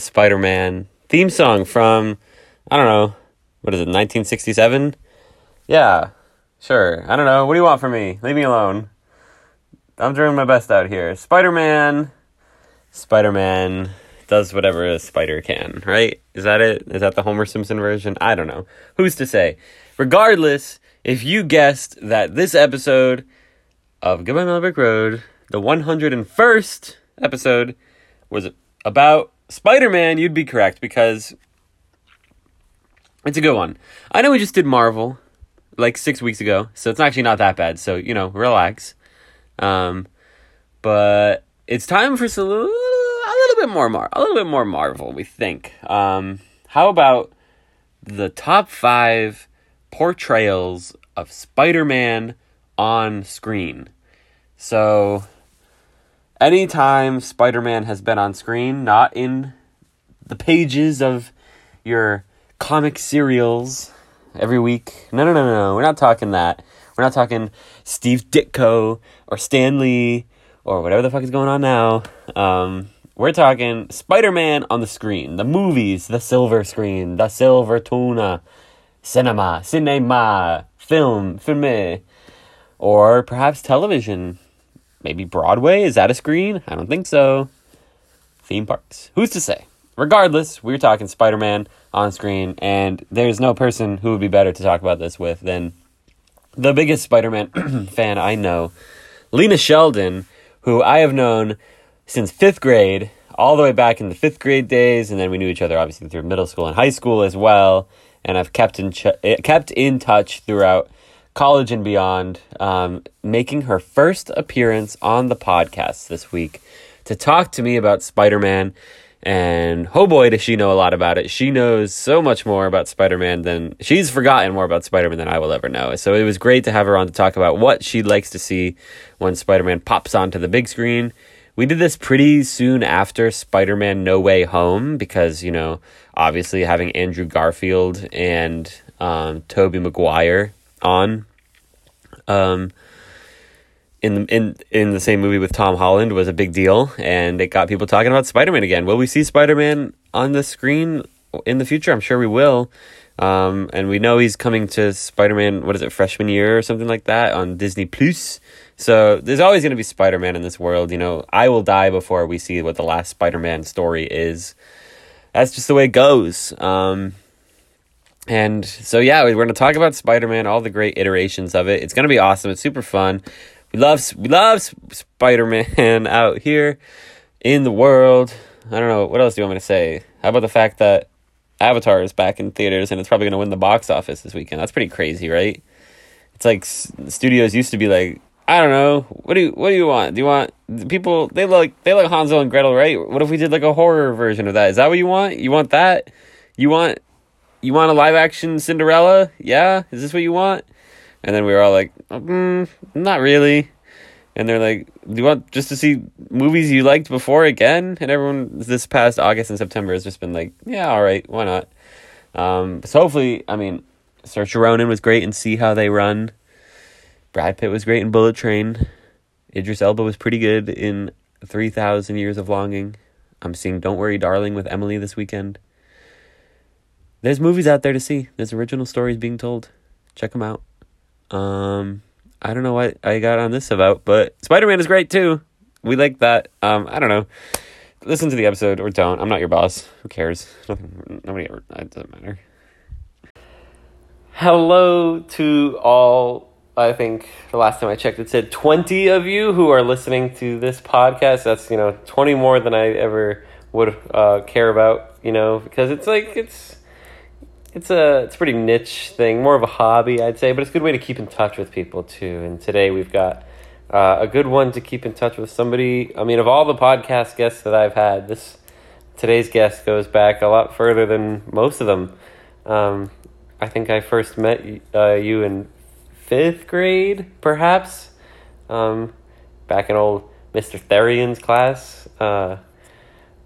Spider Man theme song from, I don't know, what is it, 1967? Yeah, sure. I don't know. What do you want from me? Leave me alone. I'm doing my best out here. Spider Man. Spider Man does whatever a spider can, right? Is that it? Is that the Homer Simpson version? I don't know. Who's to say? Regardless, if you guessed that this episode of Goodbye Melbourne Road, the 101st episode, was about Spider Man, you'd be correct because it's a good one. I know we just did Marvel like six weeks ago, so it's actually not that bad. So, you know, relax. Um, but it's time for little, a little bit more Mar- a little bit more Marvel. We think. Um, how about the top five portrayals of Spider-Man on screen? So, anytime Spider-Man has been on screen, not in the pages of your comic serials every week. No, no, no, no. We're not talking that. We're not talking Steve Ditko or Stan Lee or whatever the fuck is going on now. Um, we're talking Spider Man on the screen, the movies, the silver screen, the silver tuna, cinema, cinema, film, filme, or perhaps television. Maybe Broadway? Is that a screen? I don't think so. Theme parks. Who's to say? Regardless, we're talking Spider Man on screen, and there's no person who would be better to talk about this with than the biggest Spider Man fan I know, Lena Sheldon, who I have known since fifth grade, all the way back in the fifth grade days, and then we knew each other obviously through middle school and high school as well, and I've kept in ch- eh, kept in touch throughout college and beyond, um, making her first appearance on the podcast this week to talk to me about Spider Man and oh boy, does she know a lot about it. She knows so much more about Spider Man than she's forgotten more about Spider Man than I will ever know. So it was great to have her on to talk about what she likes to see when Spider Man pops onto the big screen. We did this pretty soon after Spider Man No Way Home because, you know, obviously having Andrew Garfield and um, Tobey Maguire on. Um, in in in the same movie with Tom Holland was a big deal, and it got people talking about Spider Man again. Will we see Spider Man on the screen in the future? I'm sure we will. Um, and we know he's coming to Spider Man. What is it, freshman year or something like that on Disney Plus. So there's always going to be Spider Man in this world. You know, I will die before we see what the last Spider Man story is. That's just the way it goes. Um, and so yeah, we're going to talk about Spider Man, all the great iterations of it. It's going to be awesome. It's super fun. We love we love Spider Man out here in the world. I don't know what else do you want me to say. How about the fact that Avatar is back in theaters and it's probably going to win the box office this weekend? That's pretty crazy, right? It's like studios used to be like, I don't know, what do you what do you want? Do you want people they like they like Hansel and Gretel, right? What if we did like a horror version of that? Is that what you want? You want that? You want you want a live action Cinderella? Yeah, is this what you want? And then we were all like, mm, not really. And they're like, do you want just to see movies you liked before again? And everyone this past August and September has just been like, yeah, all right, why not? Um, so hopefully, I mean, Saoirse Ronan was great and See How They Run. Brad Pitt was great in Bullet Train. Idris Elba was pretty good in 3,000 Years of Longing. I'm seeing Don't Worry Darling with Emily this weekend. There's movies out there to see. There's original stories being told. Check them out. Um, I don't know what I got on this about, but Spider Man is great too. We like that. Um, I don't know. Listen to the episode or don't. I'm not your boss. Who cares? Nothing. Nobody ever. It doesn't matter. Hello to all. I think the last time I checked, it said 20 of you who are listening to this podcast. That's, you know, 20 more than I ever would uh, care about, you know, because it's like, it's it's a it's a pretty niche thing, more of a hobby, I'd say, but it's a good way to keep in touch with people too. And today we've got uh, a good one to keep in touch with somebody. I mean, of all the podcast guests that I've had, this today's guest goes back a lot further than most of them. Um, I think I first met uh, you in fifth grade, perhaps, um, back in old Mister Therian's class. Uh,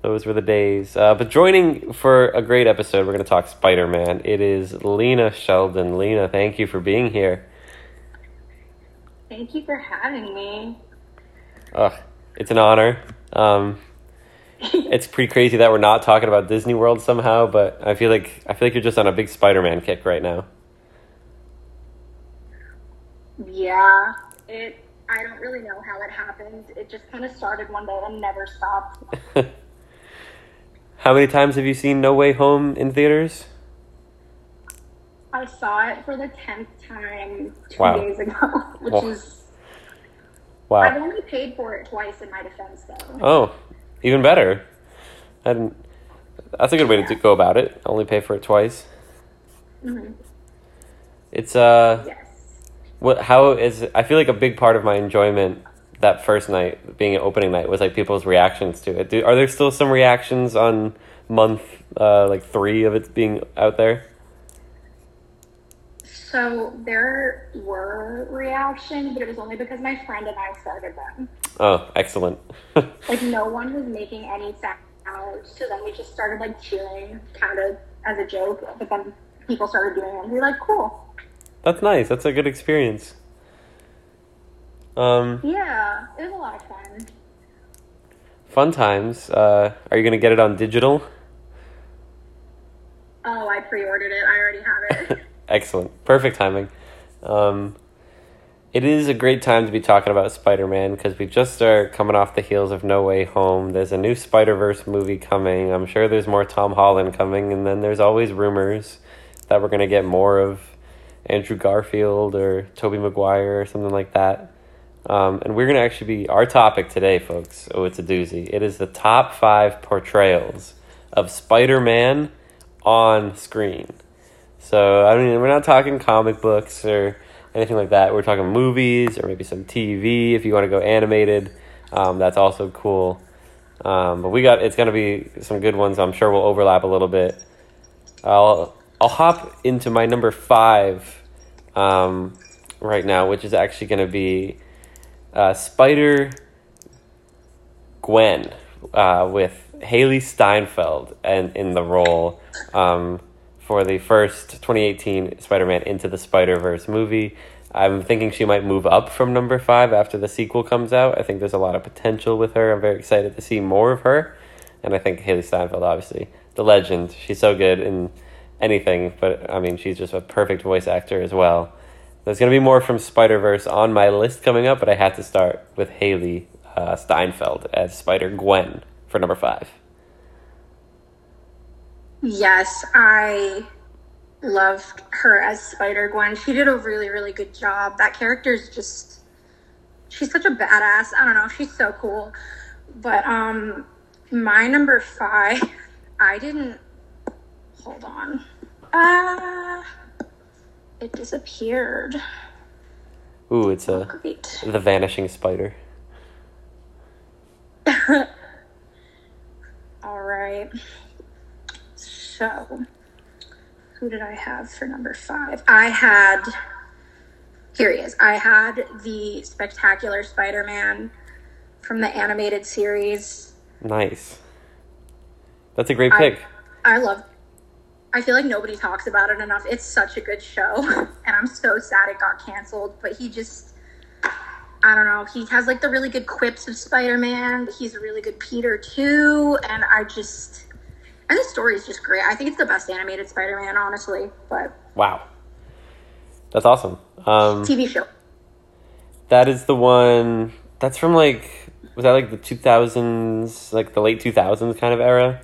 those were the days. Uh, but joining for a great episode, we're going to talk Spider Man. It is Lena Sheldon. Lena, thank you for being here. Thank you for having me. Ugh, it's an honor. Um, it's pretty crazy that we're not talking about Disney World somehow, but I feel like I feel like you're just on a big Spider-Man kick right now. Yeah, it. I don't really know how it happened. It just kind of started one day and never stopped. How many times have you seen No Way Home in theaters? I saw it for the tenth time two Wow. days ago, which Wow. is. I've only paid for it twice in my defense, though. Oh, even better. I didn't, that's a good way to go about it. Only pay for it twice. Mhm. It's uh, Yes. what? How is? I feel like a big part of my enjoyment that first night, being an opening night, was like people's reactions to it. Do, are there still some reactions on month uh, like three of it being out there? So there were reactions, but it was only because my friend and I started them. Oh, excellent. Like no one was making any sound, so then we just started like cheering, kind of as a joke. But then people started doing it, and we were like, "Cool, That's nice. That's a good experience. Um, yeah." It was a lot of fun. fun times. Uh, are you gonna get it on digital? Oh, I pre-ordered it. I already have it. Excellent. Perfect timing. Um, it is a great time to be talking about Spider Man because we just are coming off the heels of No Way Home. There's a new Spider Verse movie coming. I'm sure there's more Tom Holland coming, and then there's always rumors that we're going to get more of Andrew Garfield or Tobey Maguire or something like that. Um, and we're going to actually be our topic today, folks. Oh, it's a doozy. It is the top five portrayals of Spider Man on screen. So I mean, we're not talking comic books or anything like that. We're talking movies or maybe some TV if you want to go animated. Um, that's also cool. Um, but we got it's gonna be some good ones. I'm sure we'll overlap a little bit. I'll I'll hop into my number five um, right now, which is actually gonna be uh, Spider Gwen uh, with Hailee Steinfeld and in the role um, for the first 2018 Spider-Man Into the Spider-Verse movie. I'm thinking she might move up from number five after the sequel comes out. I think there's a lot of potential with her. I'm very excited to see more of her, and I think Hailee Steinfeld, obviously, the legend. She's so good in anything, but I mean, she's just a perfect voice actor as well. There's going to be more from Spider Verse on my list coming up, but I had to start with Hailee uh, Steinfeld as Spider Gwen for number five. Yes, I loved her as Spider Gwen. She did a really, really good job. That character is just she's such a badass. I don't know, she's so cool. But um my number five, I didn't hold on. Uh it disappeared. Ooh, it's a Great. the vanishing spider. All right. So, who did I have for number five? I had. Here he is. I had the Spectacular Spider Man from the animated series. Nice. That's a great I- pick. I love. I feel like nobody talks about it enough. It's such a good show, and I'm so sad it got canceled. But he just. I don't know. He has like the really good quips of Spider Man. He's a really good Peter too, and I just and the story is just great. I think it's the best animated Spider Man, honestly. But Wow. That's awesome. Um, TV show. that is the one. That's from like was that like the two thousands, like the late two thousands kind of era?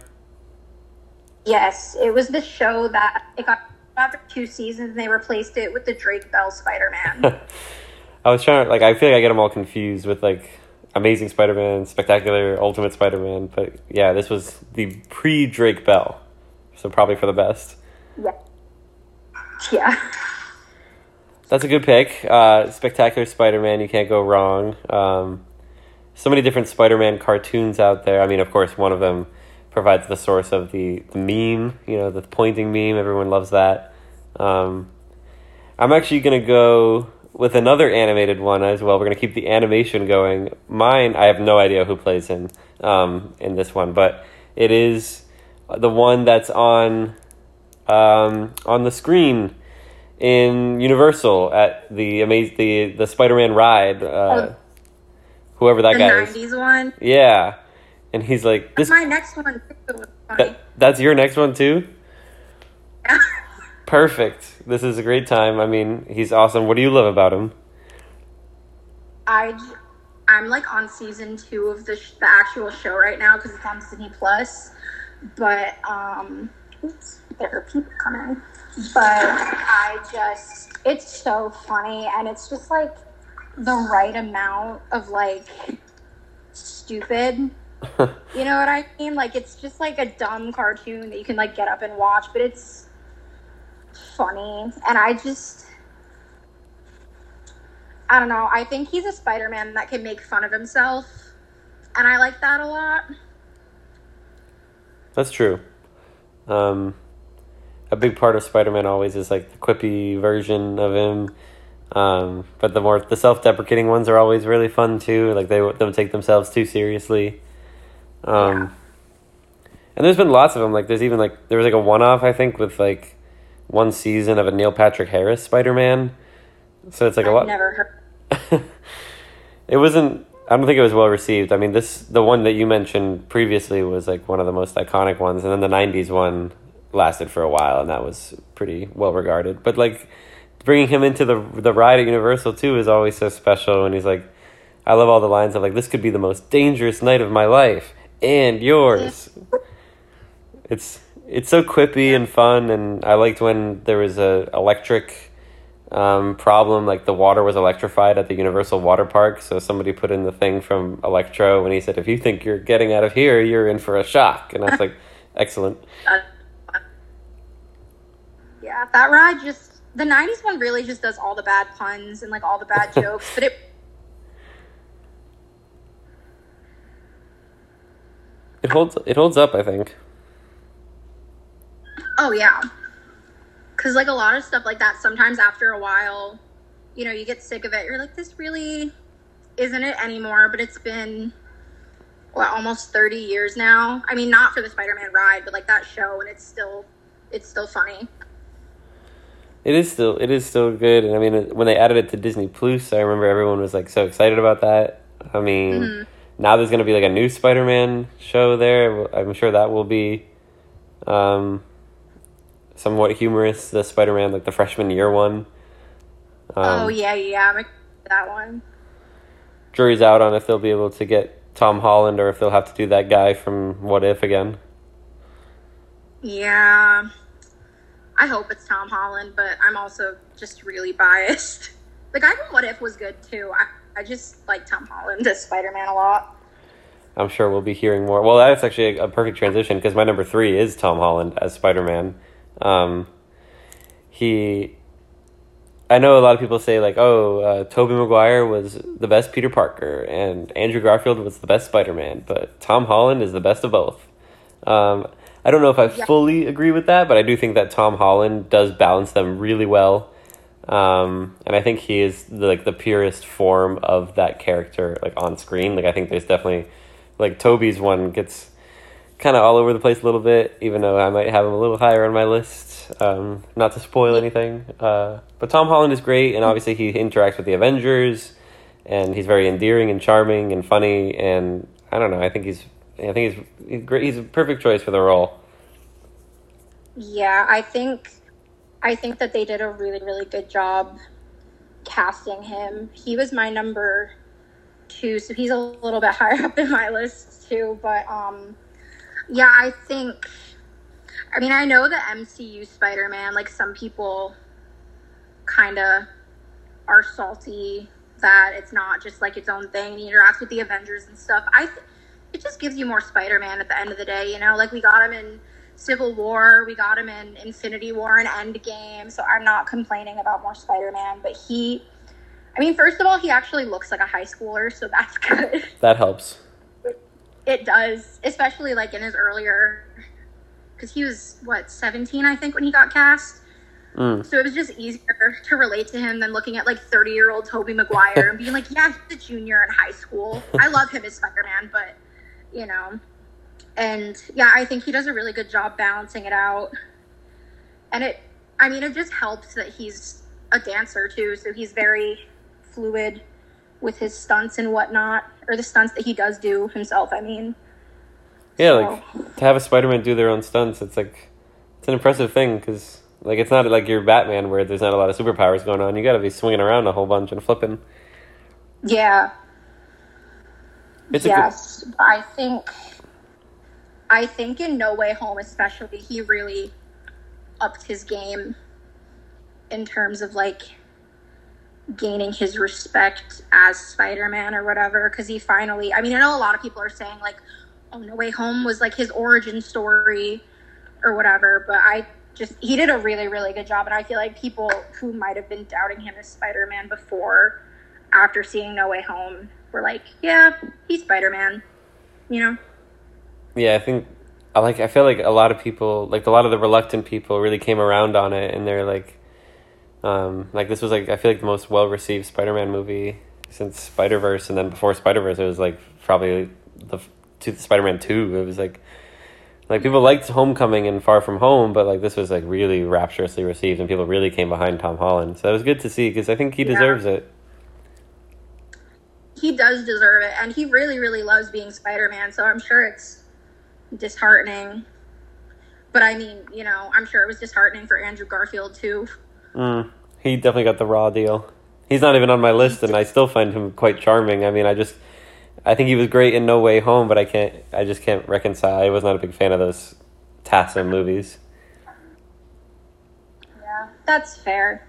Yes, it was the show that it got after two seasons. They replaced it with the Drake Bell Spider Man. I was trying to like I feel like I get them all confused with like Amazing Spider-Man, Spectacular, Ultimate Spider-Man, but yeah, this was the pre Drake Bell, so probably for the best. yeah. Yeah. That's a good pick. Uh, Spectacular Spider-Man, you can't go wrong. Um, so many different Spider-Man cartoons out there. I mean, of course, one of them provides the source of the, the meme. You know, the pointing meme. Everyone loves that. Um, I'm actually gonna go with another animated one as well. We're gonna keep the animation going. Mine, I have no idea who plays him um, in this one, but it is the one that's on um, on the screen in Universal at the amaz- the the Spider Man ride. Uh, Oh. whoever that the guy is. '90s one. Yeah, and he's like, "This My next one too was funny. that, that's your next one too." Perfect. This is a great time. I mean, he's awesome. What do you love about him? I, I'm like on season two of the, sh- the actual show right now because it's on Disney Plus. But um, oops, there are people coming. But I just, it's so funny and it's just like the right amount of like stupid. You know what I mean? Like it's just like a dumb cartoon that you can like get up and watch, but it's funny. And I just I don't know. I think he's a Spider-Man that can make fun of himself. And I like that a lot. That's true. Um, a big part of Spider Man always is like the quippy version of him. Um, but the more the self deprecating ones are always really fun too. Like they don't take themselves too seriously. Um, and there's been lots of them. Like there's even like there was like a one off I think with like one season of a Neil Patrick Harris Spider Man. So it's like a I've lot. never heard. it wasn't i don't think it was well received i mean this the one that you mentioned previously was like one of the most iconic ones and then the 90s one lasted for a while and that was pretty well regarded but like bringing him into the the ride at universal too is always so special and he's like i love all the lines of like this could be the most dangerous night of my life and yours it's it's so quippy and fun and i liked when there was a electric um, problem. Like the water was electrified at the Universal Water Park, so somebody put in the thing from Electro, and he said, "If you think you're getting out of here, you're in for a shock." And I was like, "Excellent." Yeah, that ride just the '90s one really just does all the bad puns and like all the bad jokes, but it It holds. It holds up. I think. Oh yeah. Cause like a lot of stuff like that, sometimes after a while, you know, you get sick of it. You're like, this really isn't it anymore. But it's been what almost thirty years now. I mean, not for the Spider-Man ride, but like that show, and it's still it's still funny. It is still. It is still good, and I mean, when they added it to Disney Plus, I remember everyone was like so excited about that. I mean, mm-hmm. Now there's going to be like a new Spider-Man show there. I'm sure that will be, um, somewhat humorous. The Spider-Man, like the freshman year one. Um, oh yeah, yeah, I'm that one. jury's out on if they'll be able to get Tom Holland or if they'll have to do that guy from What If again. Yeah, I hope it's Tom Holland, but I'm also just really biased. The guy from What If was good too. I, I just like Tom Holland as Spider-Man a lot. I'm sure we'll be hearing more. Well, that's actually a, a perfect transition because my number three is Tom Holland as Spider Man. Um, he, I know a lot of people say like, oh, uh, Tobey Maguire was the best Peter Parker and Andrew Garfield was the best Spider Man, but Tom Holland is the best of both. Um, I don't know if I Yeah. fully agree with that, but I do think that Tom Holland does balance them really well. Um, and I think he is the, like the purest form of that character, like on screen. Like I think there's definitely, like Toby's one gets kind of all over the place a little bit, even though I might have him a little higher on my list. Um, not to spoil anything, uh, but Tom Holland is great, and obviously he interacts with the Avengers, and he's very endearing and charming and funny, and I don't know. I think he's, I think he's, he's great. He's a perfect choice for the role. Yeah, I think I think that they did a really really good job casting him. He was my number 2, so he's a little bit higher up in my list too, but um yeah, I think I mean, I know the MCU Spider-Man like some people kind of are salty that it's not just like its own thing and he interacts with the Avengers and stuff. I th- it just gives you more Spider-Man at the end of the day, you know? Like we got him in Civil War, we got him in Infinity War and Endgame, so I'm not complaining about more Spider-Man, but he I mean, first of all, he actually looks like a high schooler, so that's good. That helps. It does, especially like in his earlier cuz he was what, 17 I think when he got cast. Mm. So it was just easier to relate to him than looking at like 30 year old Tobey Maguire and being like, yeah, he's a junior in high school. I love him as Spider Man, but you know. And yeah, I think he does a really good job balancing it out. And it, I mean, it just helps that he's a dancer too, so he's very fluid with his stunts and whatnot, or the stunts that he does do himself. I mean, Yeah, like to have a Spider-Man do their own stunts, it's like it's an impressive thing because like it's not like your Batman where there's not a lot of superpowers going on. You got to be swinging around a whole bunch and flipping. yeah, It's a yes, I think, I think in No Way Home, especially, he really upped his game in terms of like gaining his respect as Spider-Man or whatever. Because he finally, I mean, I know a lot of people are saying like, "Oh, No Way Home was like his origin story or whatever," but I just he did a really really good job, and I feel like people who might have been doubting him as Spider-Man before, after seeing No Way Home, were like, "Yeah, he's Spider-Man," you know. Yeah, I think I like I feel like a lot of people like a lot of the reluctant people really came around on it and they're like um like this was like I feel like the most well received Spider-Man movie since Spider-Verse and then before Spider-Verse it was like probably the to Spider-Man 2 it was like like people liked Homecoming and Far From Home but like this was like really rapturously received and people really came behind Tom Holland. So it was good to see because I think he Yeah. deserves it. He does deserve it and he really really loves being spider-man so i'm sure it's disheartening but i mean you know i'm sure it was disheartening for andrew garfield too Mm, he definitely got the raw deal. He's not even on my list, and I still find him quite charming. I mean, I just, I think he was great in No Way Home, but I can't, I just can't reconcile. I was not a big fan of those Tassa movies. yeah that's fair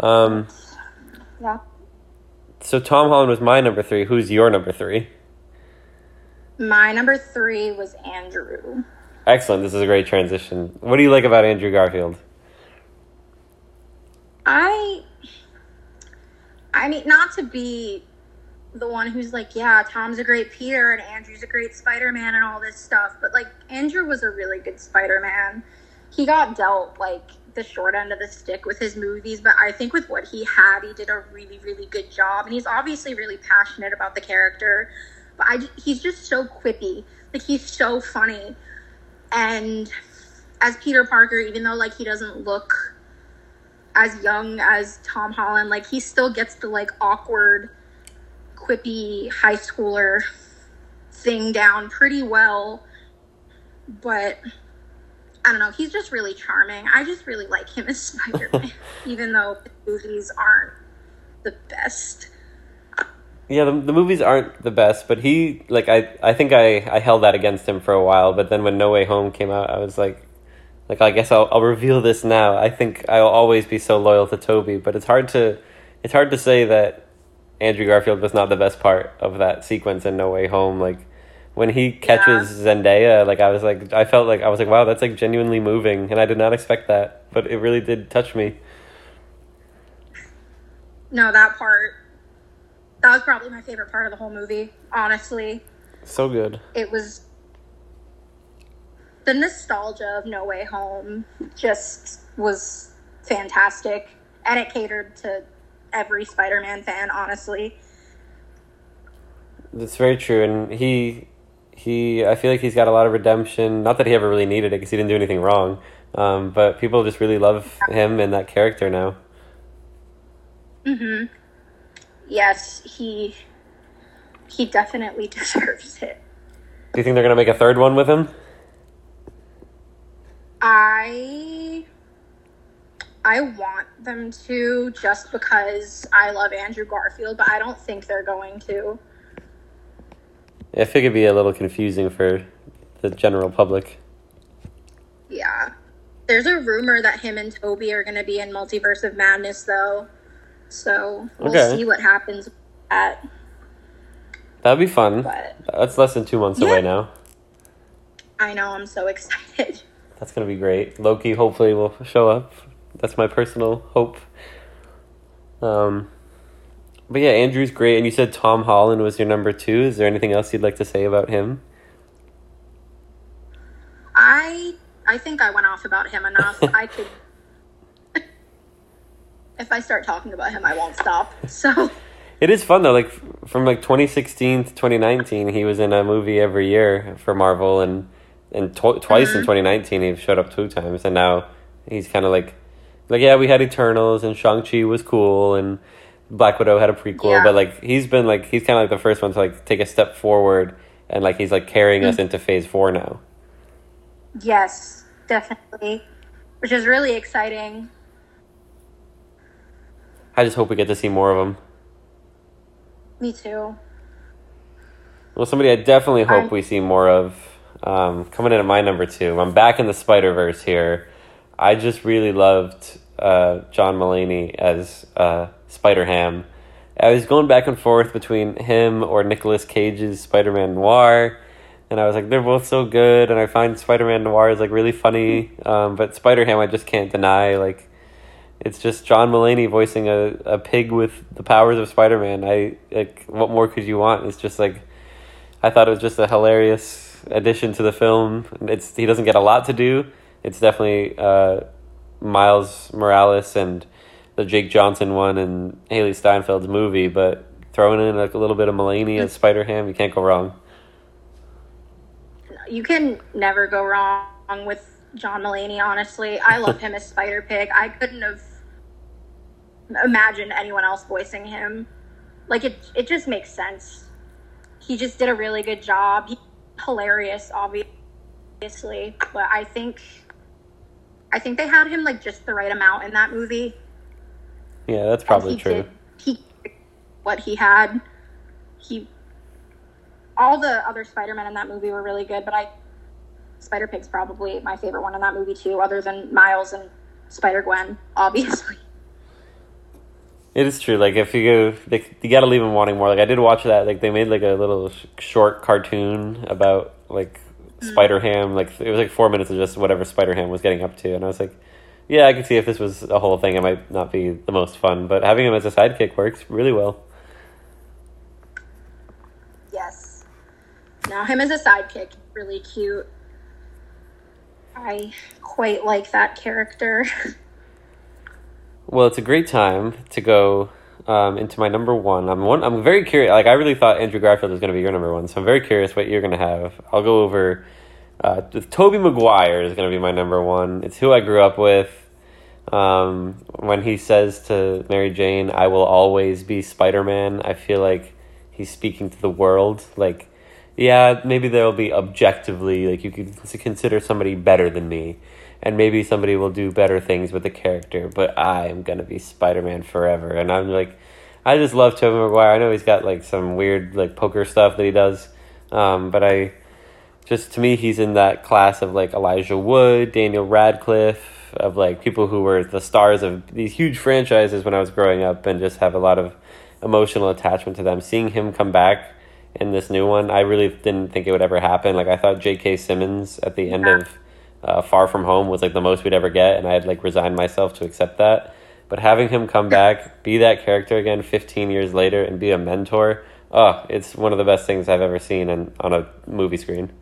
Um, yeah so Tom Holland was my number three. Who's your number three? My number three was andrew Excellent. This is a great transition. What do you like about Andrew Garfield? i i mean not to be the one who's like yeah tom's a great peter and andrew's a great spider-man and all this stuff but like andrew was a really good spider-man he got dealt like the short end of the stick with his movies, but I think with what he had, he did a really, really good job. And he's obviously really passionate about the character, but I, he's just so quippy. Like, he's so funny. And as Peter Parker, even though, like, he doesn't look as young as Tom Holland, like, he still gets the, like, awkward, quippy high schooler thing down pretty well. But I don't know. He's just really charming. I just really like him as Spider Man, even though the movies aren't the best. Yeah, the, the movies aren't the best, but he like I I think I I held that against him for a while, but then when No Way Home came out, I was like like I guess I'll I'll reveal this now. I think I'll always be so loyal to Toby, but it's hard to it's hard to say that Andrew Garfield was not the best part of that sequence in No Way Home like when he catches Zendaya, like I was like I felt like I was like wow, that's like genuinely moving and I did not expect that, but it really did touch me. No, that part. That was probably my favorite part of the whole movie, honestly. So good. It was. The nostalgia of No Way Home just was fantastic. And it catered to every Spider Man fan, honestly. That's very true, and he he I feel like he's got a lot of redemption. Not that he ever really needed it because he didn't do anything wrong, um, but people just really love him and that character now. hmm Yes, he. He definitely deserves it. Do you think they're gonna make a third one with him? I I want them to just because I love Andrew Garfield, but I don't think they're going to. I think it'd be a little confusing for the general public. Yeah. There's a rumor that him and Toby are going to be in Multiverse of Madness though. So, we'll Okay. see what happens at. that. That'd be fun. But That's less than two months Yeah. away now. I know I'm so excited. That's gonna be great. Loki hopefully will show up. That's my personal hope. Um, but yeah, Andrew's great, and you said Tom Holland was your number two. Is there anything else you'd like to say about him? I I think I went off about him enough. I could If I start talking about him, I won't stop. So, It is fun though. Like from like 2016 to 2019, he was in a movie every year for Marvel, and and tw- twice in mm-hmm. 2019 he showed up two times, and now He's kind of like, like yeah, we had Eternals and Shang Chi was cool and Black Widow had a prequel, Yeah. but like he's been like he's kind of like the first one to like take a step forward and like he's like carrying us mm-hmm. into Phase Four now. Yes, definitely. Which is really exciting. I just hope we get to see more of him. Me too. Well, somebody I definitely hope I'm- we see more of. Um, coming in at my number two, I'm back in the Spider Verse here. I just really loved uh, John Mulaney as uh, Spider Ham. I was going back and forth between him or Nicolas Cage's Spider Man Noir, and I was like, they're both so good, and I find Spider Man Noir is like really funny, um, but Spider Ham I just can't deny like. It's just John Mulaney voicing a, a pig with the powers of Spider Man. I like what more could you want? It's just like I thought it was just a hilarious addition to the film. It's he doesn't get a lot to do. It's definitely uh, Miles Morales and the Jake Johnson one and Hailee Steinfeld's movie, but throwing in like a little bit of Mulaney as Spider Ham, you can't go wrong. You can never go wrong with John Mulaney, honestly. I love him as Spider Pig. I couldn't have imagined anyone else voicing him. Like it it just makes sense. He just did a really good job. He's hilarious, obviously, but I think I think they had him like just the right amount in that movie. Yeah, that's probably he true. Did, he what he had. He all the other Spider-Men in that movie were really good, but I Spider Pig's probably my favorite one in that movie too, other than Miles and Spider Gwen, obviously. It is true. Like if you go, they, you gotta leave them wanting more. Like I did watch that. Like they made like a little sh- short cartoon about like hmm. Spider Ham. Like it was like four minutes of just whatever Spider Ham was getting up to, and I was like, yeah, I could see if this was a whole thing, it might not be the most fun. But having him as a sidekick works really well. Yes. Now him as a sidekick, really cute. I quite like that character. Well, it's a great time to go um, into my number one. I'm one. I'm very curious. Like I really thought Andrew Garfield was going to be your number one, so I'm very curious what you're going to have. I'll go over. Uh, Tobey Maguire is going to be my number one. It's who I grew up with. Um, when he says to Mary Jane, "I will always be Spider Man," I feel like he's speaking to the world. Like, yeah, maybe there'll be objectively like you could consider somebody better than me and maybe somebody will do better things with the character, but I am gonna be Spider Man forever. And I'm like, I just love Tobey Maguire. I know he's got like some weird like poker stuff that he does, um, but I just to me he's in that class of like Elijah Wood, Daniel Radcliffe, of like people who were the stars of these huge franchises when I was growing up, and just have a lot of emotional attachment to them. Seeing him come back in this new one, I really didn't think it would ever happen. Like I thought J.K. Simmons at the end of uh, Far From Home was like the most we'd ever get, and I had like resigned myself to accept that. But having him come back, be that character again, fifteen years later, and be a mentor, oh, it's one of the best things I've ever seen in, on a movie screen.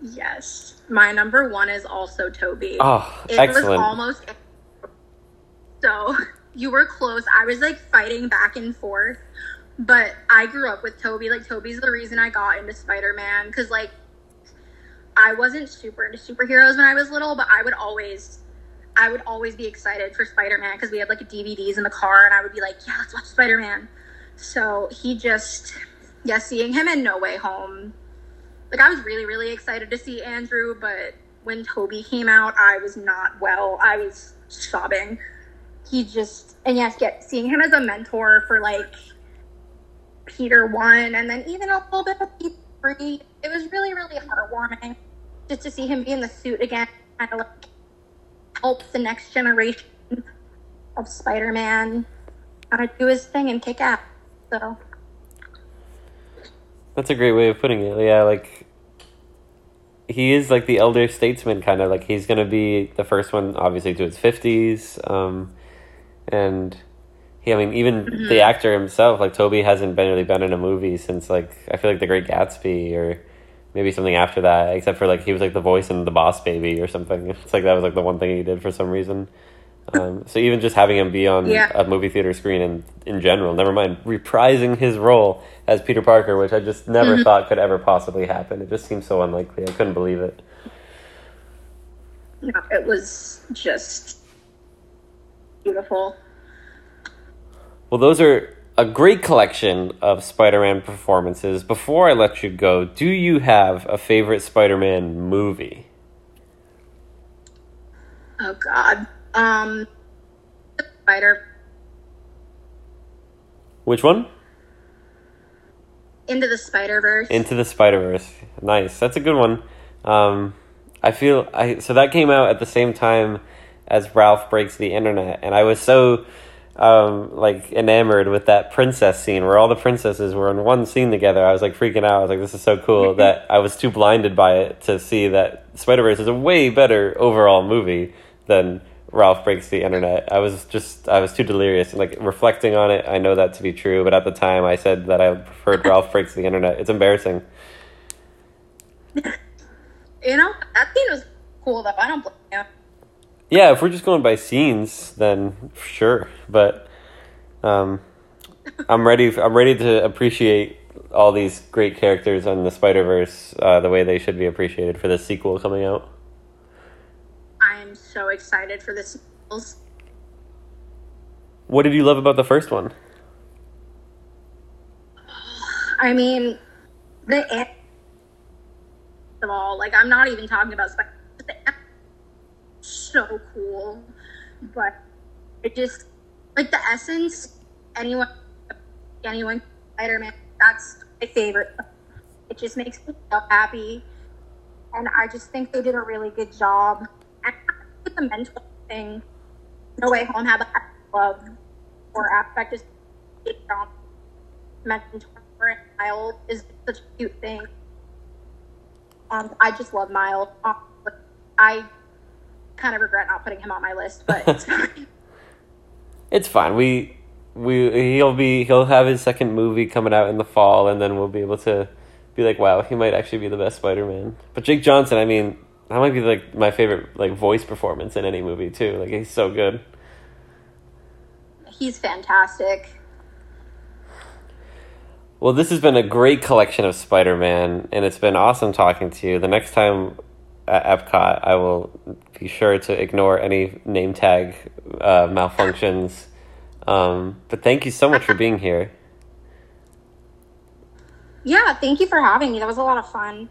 yes. My number one is also Toby. Oh, it excellent! was almost so you were close i was like fighting back and forth but i grew up with toby like toby's the reason i got into spider-man because like i wasn't super into superheroes when i was little but i would always i would always be excited for spider-man because we had like dvds in the car and i would be like yeah let's watch spider-man so he just yeah seeing him in no way home like I was really, really excited to see Andrew, but when Toby came out, I was not well. I was sobbing. He just and yes, get seeing him as a mentor for like Peter one, and then even a little bit of Peter three. It was really, really heartwarming just to see him be in the suit again, kind of like help the next generation of Spider-Man kind of do his thing and kick ass. So That's a great way of putting it. Yeah, like he is like the elder statesman kind of like he's to be the first one obviously to his 50s um and he I mean even the actor himself like Toby hasn't been really been in a movie since like I feel like The Great Gatsby or maybe something after that except for like he was like the voice in The Boss Baby or something. It's like that was like the one thing he did for some reason. Um, so even just having him be on Yeah. a movie theater screen and in general, never mind reprising his role as Peter Parker, which I just never thought could ever possibly happen. It just seems so unlikely. I couldn't believe it. no, it was just beautiful. Well, those are a great collection of Spider-Man performances. Before I let you go, do you have a favorite Spider-Man movie? Oh God, um, Spider Which one? into the Spider Verse. Into the Spider Verse. Nice. That's a good one. Um, I feel I so that came out at the same time as Ralph breaks the internet, and I was so um, like enamored with that princess scene where all the princesses were in one scene together. I was like freaking out. I was like, "This is so cool!" that I was too blinded by it to see that Spider Verse is a way better overall movie than Ralph breaks the internet. I was just I was too delirious and like reflecting on it. I know that to be true, but at the time I said that I preferred Ralph breaks the internet. It's embarrassing. you know that scene was cool though. I don't. Yeah, if we're just going by scenes, then sure. But um, I'm ready. I'm ready to appreciate all these great characters on the Spider Verse uh, the way they should be appreciated for the sequel coming out. I am so excited for the sequels. What did you love about the first one? I mean, the of all, like I'm not even talking about Spider. The so cool, but it just like the essence. Anyone, anyone, Spider Man. That's my favorite. It just makes me so happy, and I just think they did a really good job. And with the mental thing, No Way Home had that love or aspect is mentor and Miles is such a cute thing. Um, I just love Miles. I kind of regret not putting him on my list, but it's fine. It's fine. We we he'll be he'll have his second movie coming out in the fall, and then we'll be able to be like, wow, he might actually be the best Spider Man. But Jake Johnson, I mean, that might be like my favorite like voice performance in any movie too. Like he's so good. He's fantastic. Well, this has been a great collection of Spider Man, and it's been awesome talking to you. The next time at Epcot, I will be sure to ignore any name tag uh, malfunctions. Um, but thank you so much for being here. Yeah, thank you for having me. That was a lot of fun.